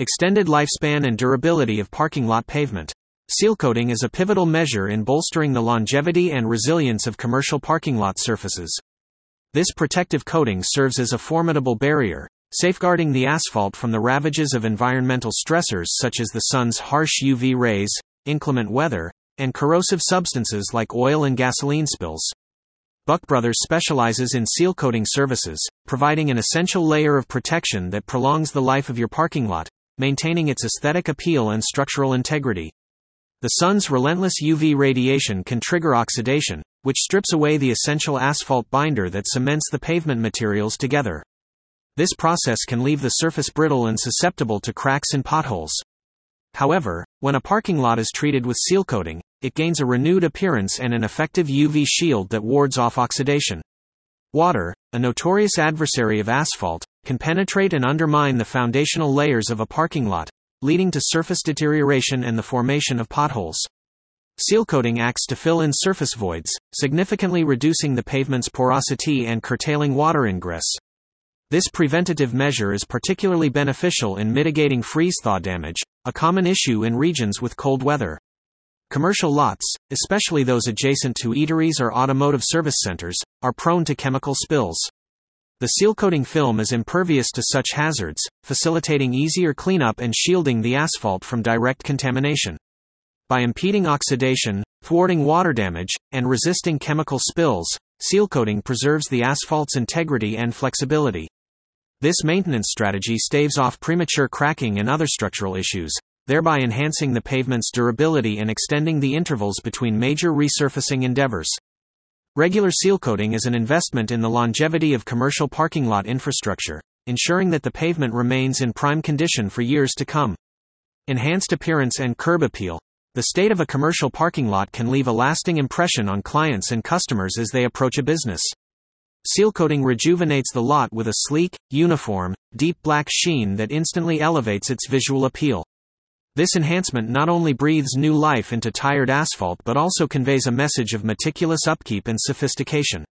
Extended lifespan and durability of parking lot pavement. Seal coating is a pivotal measure in bolstering the longevity and resilience of commercial parking lot surfaces. This protective coating serves as a formidable barrier, safeguarding the asphalt from the ravages of environmental stressors such as the sun's harsh UV rays, inclement weather, and corrosive substances like oil and gasoline spills. Buck Brothers specializes in seal coating services, providing an essential layer of protection that prolongs the life of your parking lot, maintaining its aesthetic appeal and structural integrity. The sun's relentless UV radiation can trigger oxidation, which strips away the essential asphalt binder that cements the pavement materials together. This process can leave the surface brittle and susceptible to cracks and potholes. However, when a parking lot is treated with seal coating, it gains a renewed appearance and an effective UV shield that wards off oxidation. Water, a notorious adversary of asphalt, can penetrate and undermine the foundational layers of a parking lot, leading to surface deterioration and the formation of potholes. Seal coating acts to fill in surface voids, significantly reducing the pavement's porosity and curtailing water ingress. This preventative measure is particularly beneficial in mitigating freeze thaw damage, a common issue in regions with cold weather. Commercial lots, especially those adjacent to eateries or automotive service centers, are prone to chemical spills. The seal coating film is impervious to such hazards, facilitating easier cleanup and shielding the asphalt from direct contamination. By impeding oxidation, thwarting water damage, and resisting chemical spills, seal coating preserves the asphalt's integrity and flexibility. This maintenance strategy staves off premature cracking and other structural issues, thereby enhancing the pavement's durability and extending the intervals between major resurfacing endeavors. Regular seal coating is an investment in the longevity of commercial parking lot infrastructure, ensuring that the pavement remains in prime condition for years to come. Enhanced appearance and curb appeal. The state of a commercial parking lot can leave a lasting impression on clients and customers as they approach a business. Seal coating rejuvenates the lot with a sleek, uniform, deep black sheen that instantly elevates its visual appeal. This enhancement not only breathes new life into tired asphalt but also conveys a message of meticulous upkeep and sophistication.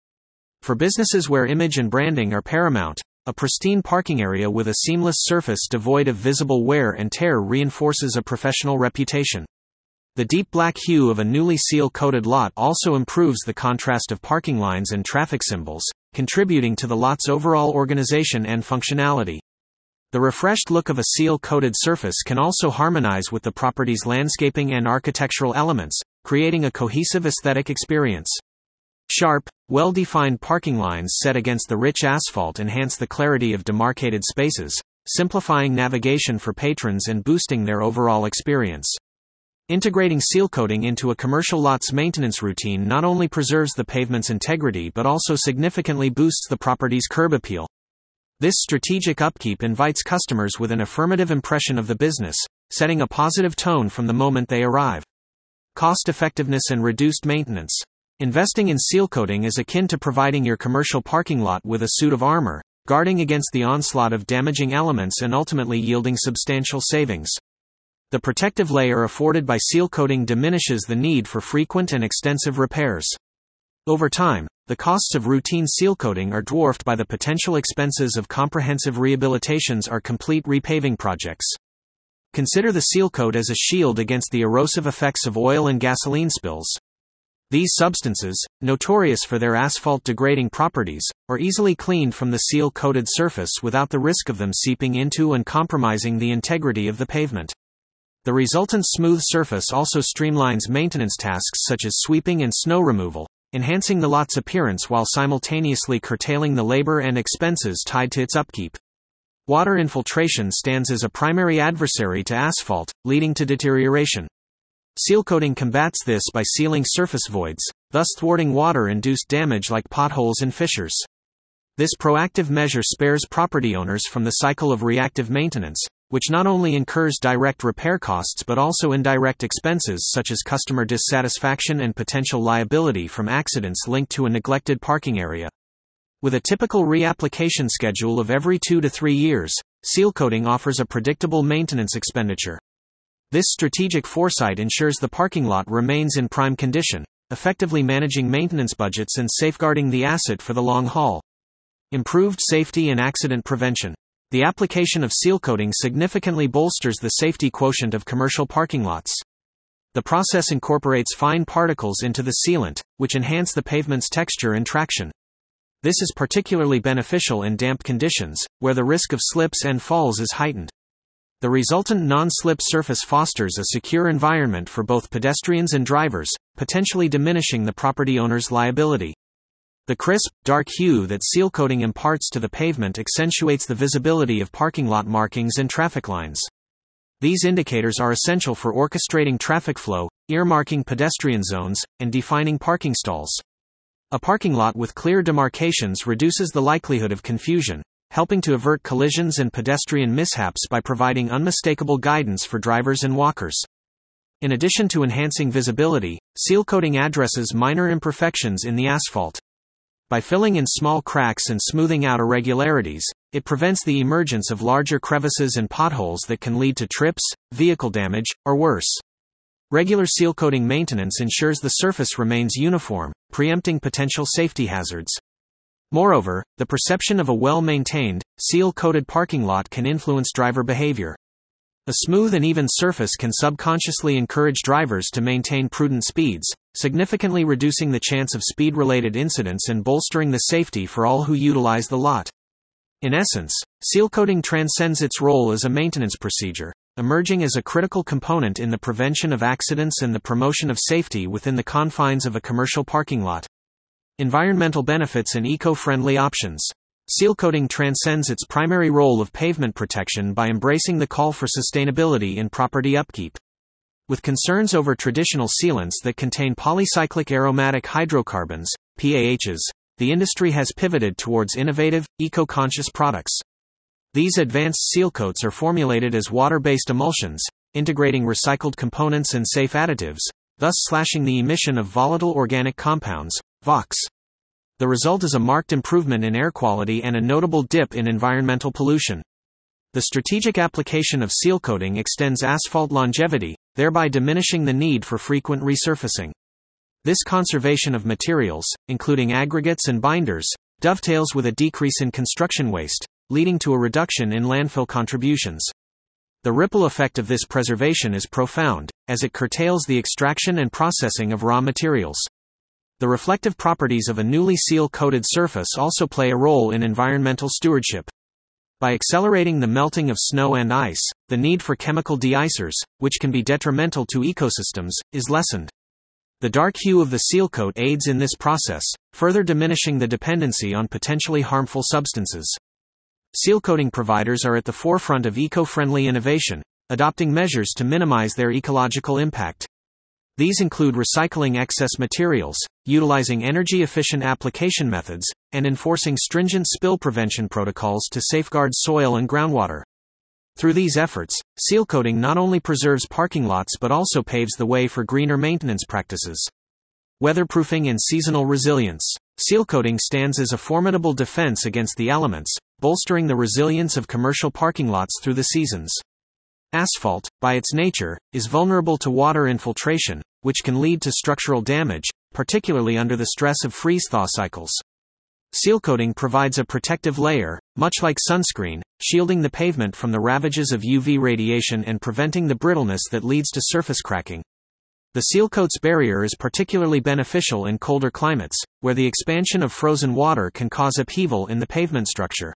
For businesses where image and branding are paramount, a pristine parking area with a seamless surface devoid of visible wear and tear reinforces a professional reputation. The deep black hue of a newly seal coated lot also improves the contrast of parking lines and traffic symbols, contributing to the lot's overall organization and functionality. The refreshed look of a seal coated surface can also harmonize with the property's landscaping and architectural elements, creating a cohesive aesthetic experience. Sharp, well defined parking lines set against the rich asphalt enhance the clarity of demarcated spaces, simplifying navigation for patrons and boosting their overall experience. Integrating seal coating into a commercial lot's maintenance routine not only preserves the pavement's integrity but also significantly boosts the property's curb appeal. This strategic upkeep invites customers with an affirmative impression of the business, setting a positive tone from the moment they arrive. Cost effectiveness and reduced maintenance. Investing in seal coating is akin to providing your commercial parking lot with a suit of armor, guarding against the onslaught of damaging elements and ultimately yielding substantial savings. The protective layer afforded by seal coating diminishes the need for frequent and extensive repairs. Over time, the costs of routine seal coating are dwarfed by the potential expenses of comprehensive rehabilitations or complete repaving projects. Consider the seal coat as a shield against the erosive effects of oil and gasoline spills. These substances, notorious for their asphalt degrading properties, are easily cleaned from the seal coated surface without the risk of them seeping into and compromising the integrity of the pavement. The resultant smooth surface also streamlines maintenance tasks such as sweeping and snow removal, enhancing the lot's appearance while simultaneously curtailing the labor and expenses tied to its upkeep. Water infiltration stands as a primary adversary to asphalt, leading to deterioration. Seal coating combats this by sealing surface voids, thus thwarting water induced damage like potholes and fissures. This proactive measure spares property owners from the cycle of reactive maintenance, which not only incurs direct repair costs but also indirect expenses such as customer dissatisfaction and potential liability from accidents linked to a neglected parking area. With a typical reapplication schedule of every two to three years, seal coating offers a predictable maintenance expenditure. This strategic foresight ensures the parking lot remains in prime condition, effectively managing maintenance budgets and safeguarding the asset for the long haul. Improved safety and accident prevention. The application of seal coating significantly bolsters the safety quotient of commercial parking lots. The process incorporates fine particles into the sealant, which enhance the pavement's texture and traction. This is particularly beneficial in damp conditions, where the risk of slips and falls is heightened. The resultant non-slip surface fosters a secure environment for both pedestrians and drivers, potentially diminishing the property owner's liability. The crisp, dark hue that seal coating imparts to the pavement accentuates the visibility of parking lot markings and traffic lines. These indicators are essential for orchestrating traffic flow, earmarking pedestrian zones, and defining parking stalls. A parking lot with clear demarcations reduces the likelihood of confusion, helping to avert collisions and pedestrian mishaps by providing unmistakable guidance for drivers and walkers. In addition to enhancing visibility, seal coating addresses minor imperfections in the asphalt. By filling in small cracks and smoothing out irregularities, it prevents the emergence of larger crevices and potholes that can lead to trips, vehicle damage, or worse. Regular seal coating maintenance ensures the surface remains uniform, preempting potential safety hazards. Moreover, the perception of a well maintained, seal coated parking lot can influence driver behavior. A smooth and even surface can subconsciously encourage drivers to maintain prudent speeds, significantly reducing the chance of speed related incidents and bolstering the safety for all who utilize the lot. In essence, seal coating transcends its role as a maintenance procedure, emerging as a critical component in the prevention of accidents and the promotion of safety within the confines of a commercial parking lot. Environmental benefits and eco friendly options. Seal coating transcends its primary role of pavement protection by embracing the call for sustainability in property upkeep. With concerns over traditional sealants that contain polycyclic aromatic hydrocarbons, PAHs, the industry has pivoted towards innovative, eco conscious products. These advanced seal coats are formulated as water based emulsions, integrating recycled components and safe additives, thus slashing the emission of volatile organic compounds, VOCs. The result is a marked improvement in air quality and a notable dip in environmental pollution. The strategic application of seal coating extends asphalt longevity, thereby diminishing the need for frequent resurfacing. This conservation of materials, including aggregates and binders, dovetails with a decrease in construction waste, leading to a reduction in landfill contributions. The ripple effect of this preservation is profound, as it curtails the extraction and processing of raw materials. The reflective properties of a newly seal coated surface also play a role in environmental stewardship. By accelerating the melting of snow and ice, the need for chemical deicers, which can be detrimental to ecosystems, is lessened. The dark hue of the seal coat aids in this process, further diminishing the dependency on potentially harmful substances. Seal coating providers are at the forefront of eco friendly innovation, adopting measures to minimize their ecological impact. These include recycling excess materials, utilizing energy efficient application methods, and enforcing stringent spill prevention protocols to safeguard soil and groundwater. Through these efforts, seal coating not only preserves parking lots but also paves the way for greener maintenance practices. Weatherproofing and seasonal resilience. Seal coating stands as a formidable defense against the elements, bolstering the resilience of commercial parking lots through the seasons. Asphalt, by its nature, is vulnerable to water infiltration, which can lead to structural damage, particularly under the stress of freeze-thaw cycles. Seal coating provides a protective layer, much like sunscreen, shielding the pavement from the ravages of UV radiation and preventing the brittleness that leads to surface cracking. The seal coat's barrier is particularly beneficial in colder climates, where the expansion of frozen water can cause upheaval in the pavement structure.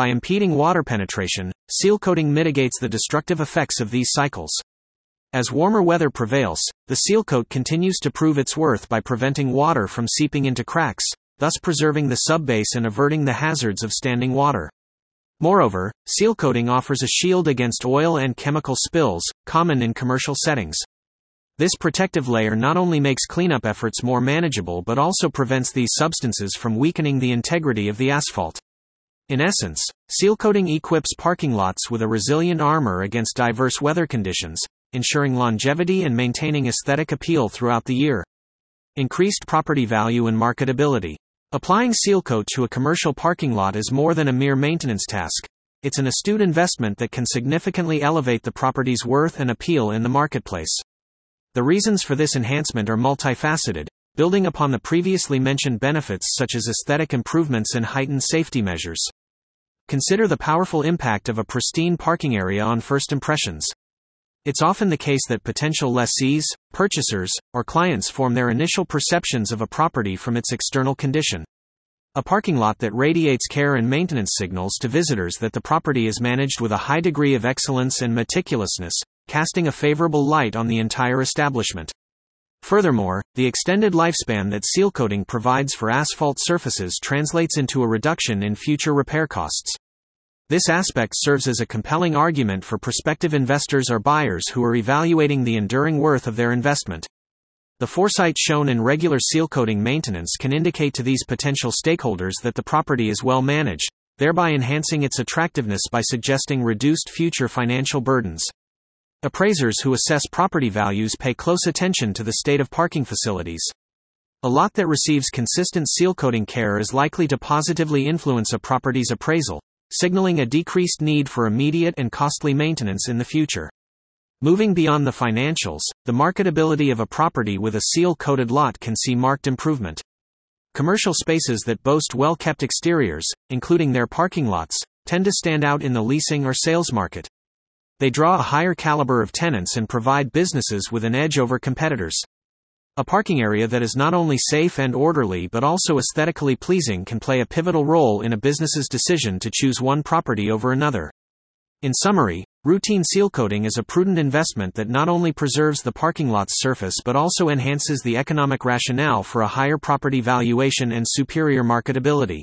By impeding water penetration, seal coating mitigates the destructive effects of these cycles. As warmer weather prevails, the seal coat continues to prove its worth by preventing water from seeping into cracks, thus preserving the subbase and averting the hazards of standing water. Moreover, seal coating offers a shield against oil and chemical spills, common in commercial settings. This protective layer not only makes cleanup efforts more manageable but also prevents these substances from weakening the integrity of the asphalt. In essence, seal coating equips parking lots with a resilient armor against diverse weather conditions, ensuring longevity and maintaining aesthetic appeal throughout the year. Increased property value and marketability. Applying seal coat to a commercial parking lot is more than a mere maintenance task. It's an astute investment that can significantly elevate the property's worth and appeal in the marketplace. The reasons for this enhancement are multifaceted, building upon the previously mentioned benefits such as aesthetic improvements and heightened safety measures. Consider the powerful impact of a pristine parking area on first impressions. It's often the case that potential lessees, purchasers, or clients form their initial perceptions of a property from its external condition. A parking lot that radiates care and maintenance signals to visitors that the property is managed with a high degree of excellence and meticulousness, casting a favorable light on the entire establishment. Furthermore, the extended lifespan that seal coating provides for asphalt surfaces translates into a reduction in future repair costs. This aspect serves as a compelling argument for prospective investors or buyers who are evaluating the enduring worth of their investment. The foresight shown in regular seal coating maintenance can indicate to these potential stakeholders that the property is well managed, thereby enhancing its attractiveness by suggesting reduced future financial burdens. Appraisers who assess property values pay close attention to the state of parking facilities. A lot that receives consistent seal coating care is likely to positively influence a property's appraisal, signaling a decreased need for immediate and costly maintenance in the future. Moving beyond the financials, the marketability of a property with a seal coated lot can see marked improvement. Commercial spaces that boast well kept exteriors, including their parking lots, tend to stand out in the leasing or sales market. They draw a higher caliber of tenants and provide businesses with an edge over competitors. A parking area that is not only safe and orderly but also aesthetically pleasing can play a pivotal role in a business's decision to choose one property over another. In summary, routine seal coating is a prudent investment that not only preserves the parking lot's surface but also enhances the economic rationale for a higher property valuation and superior marketability.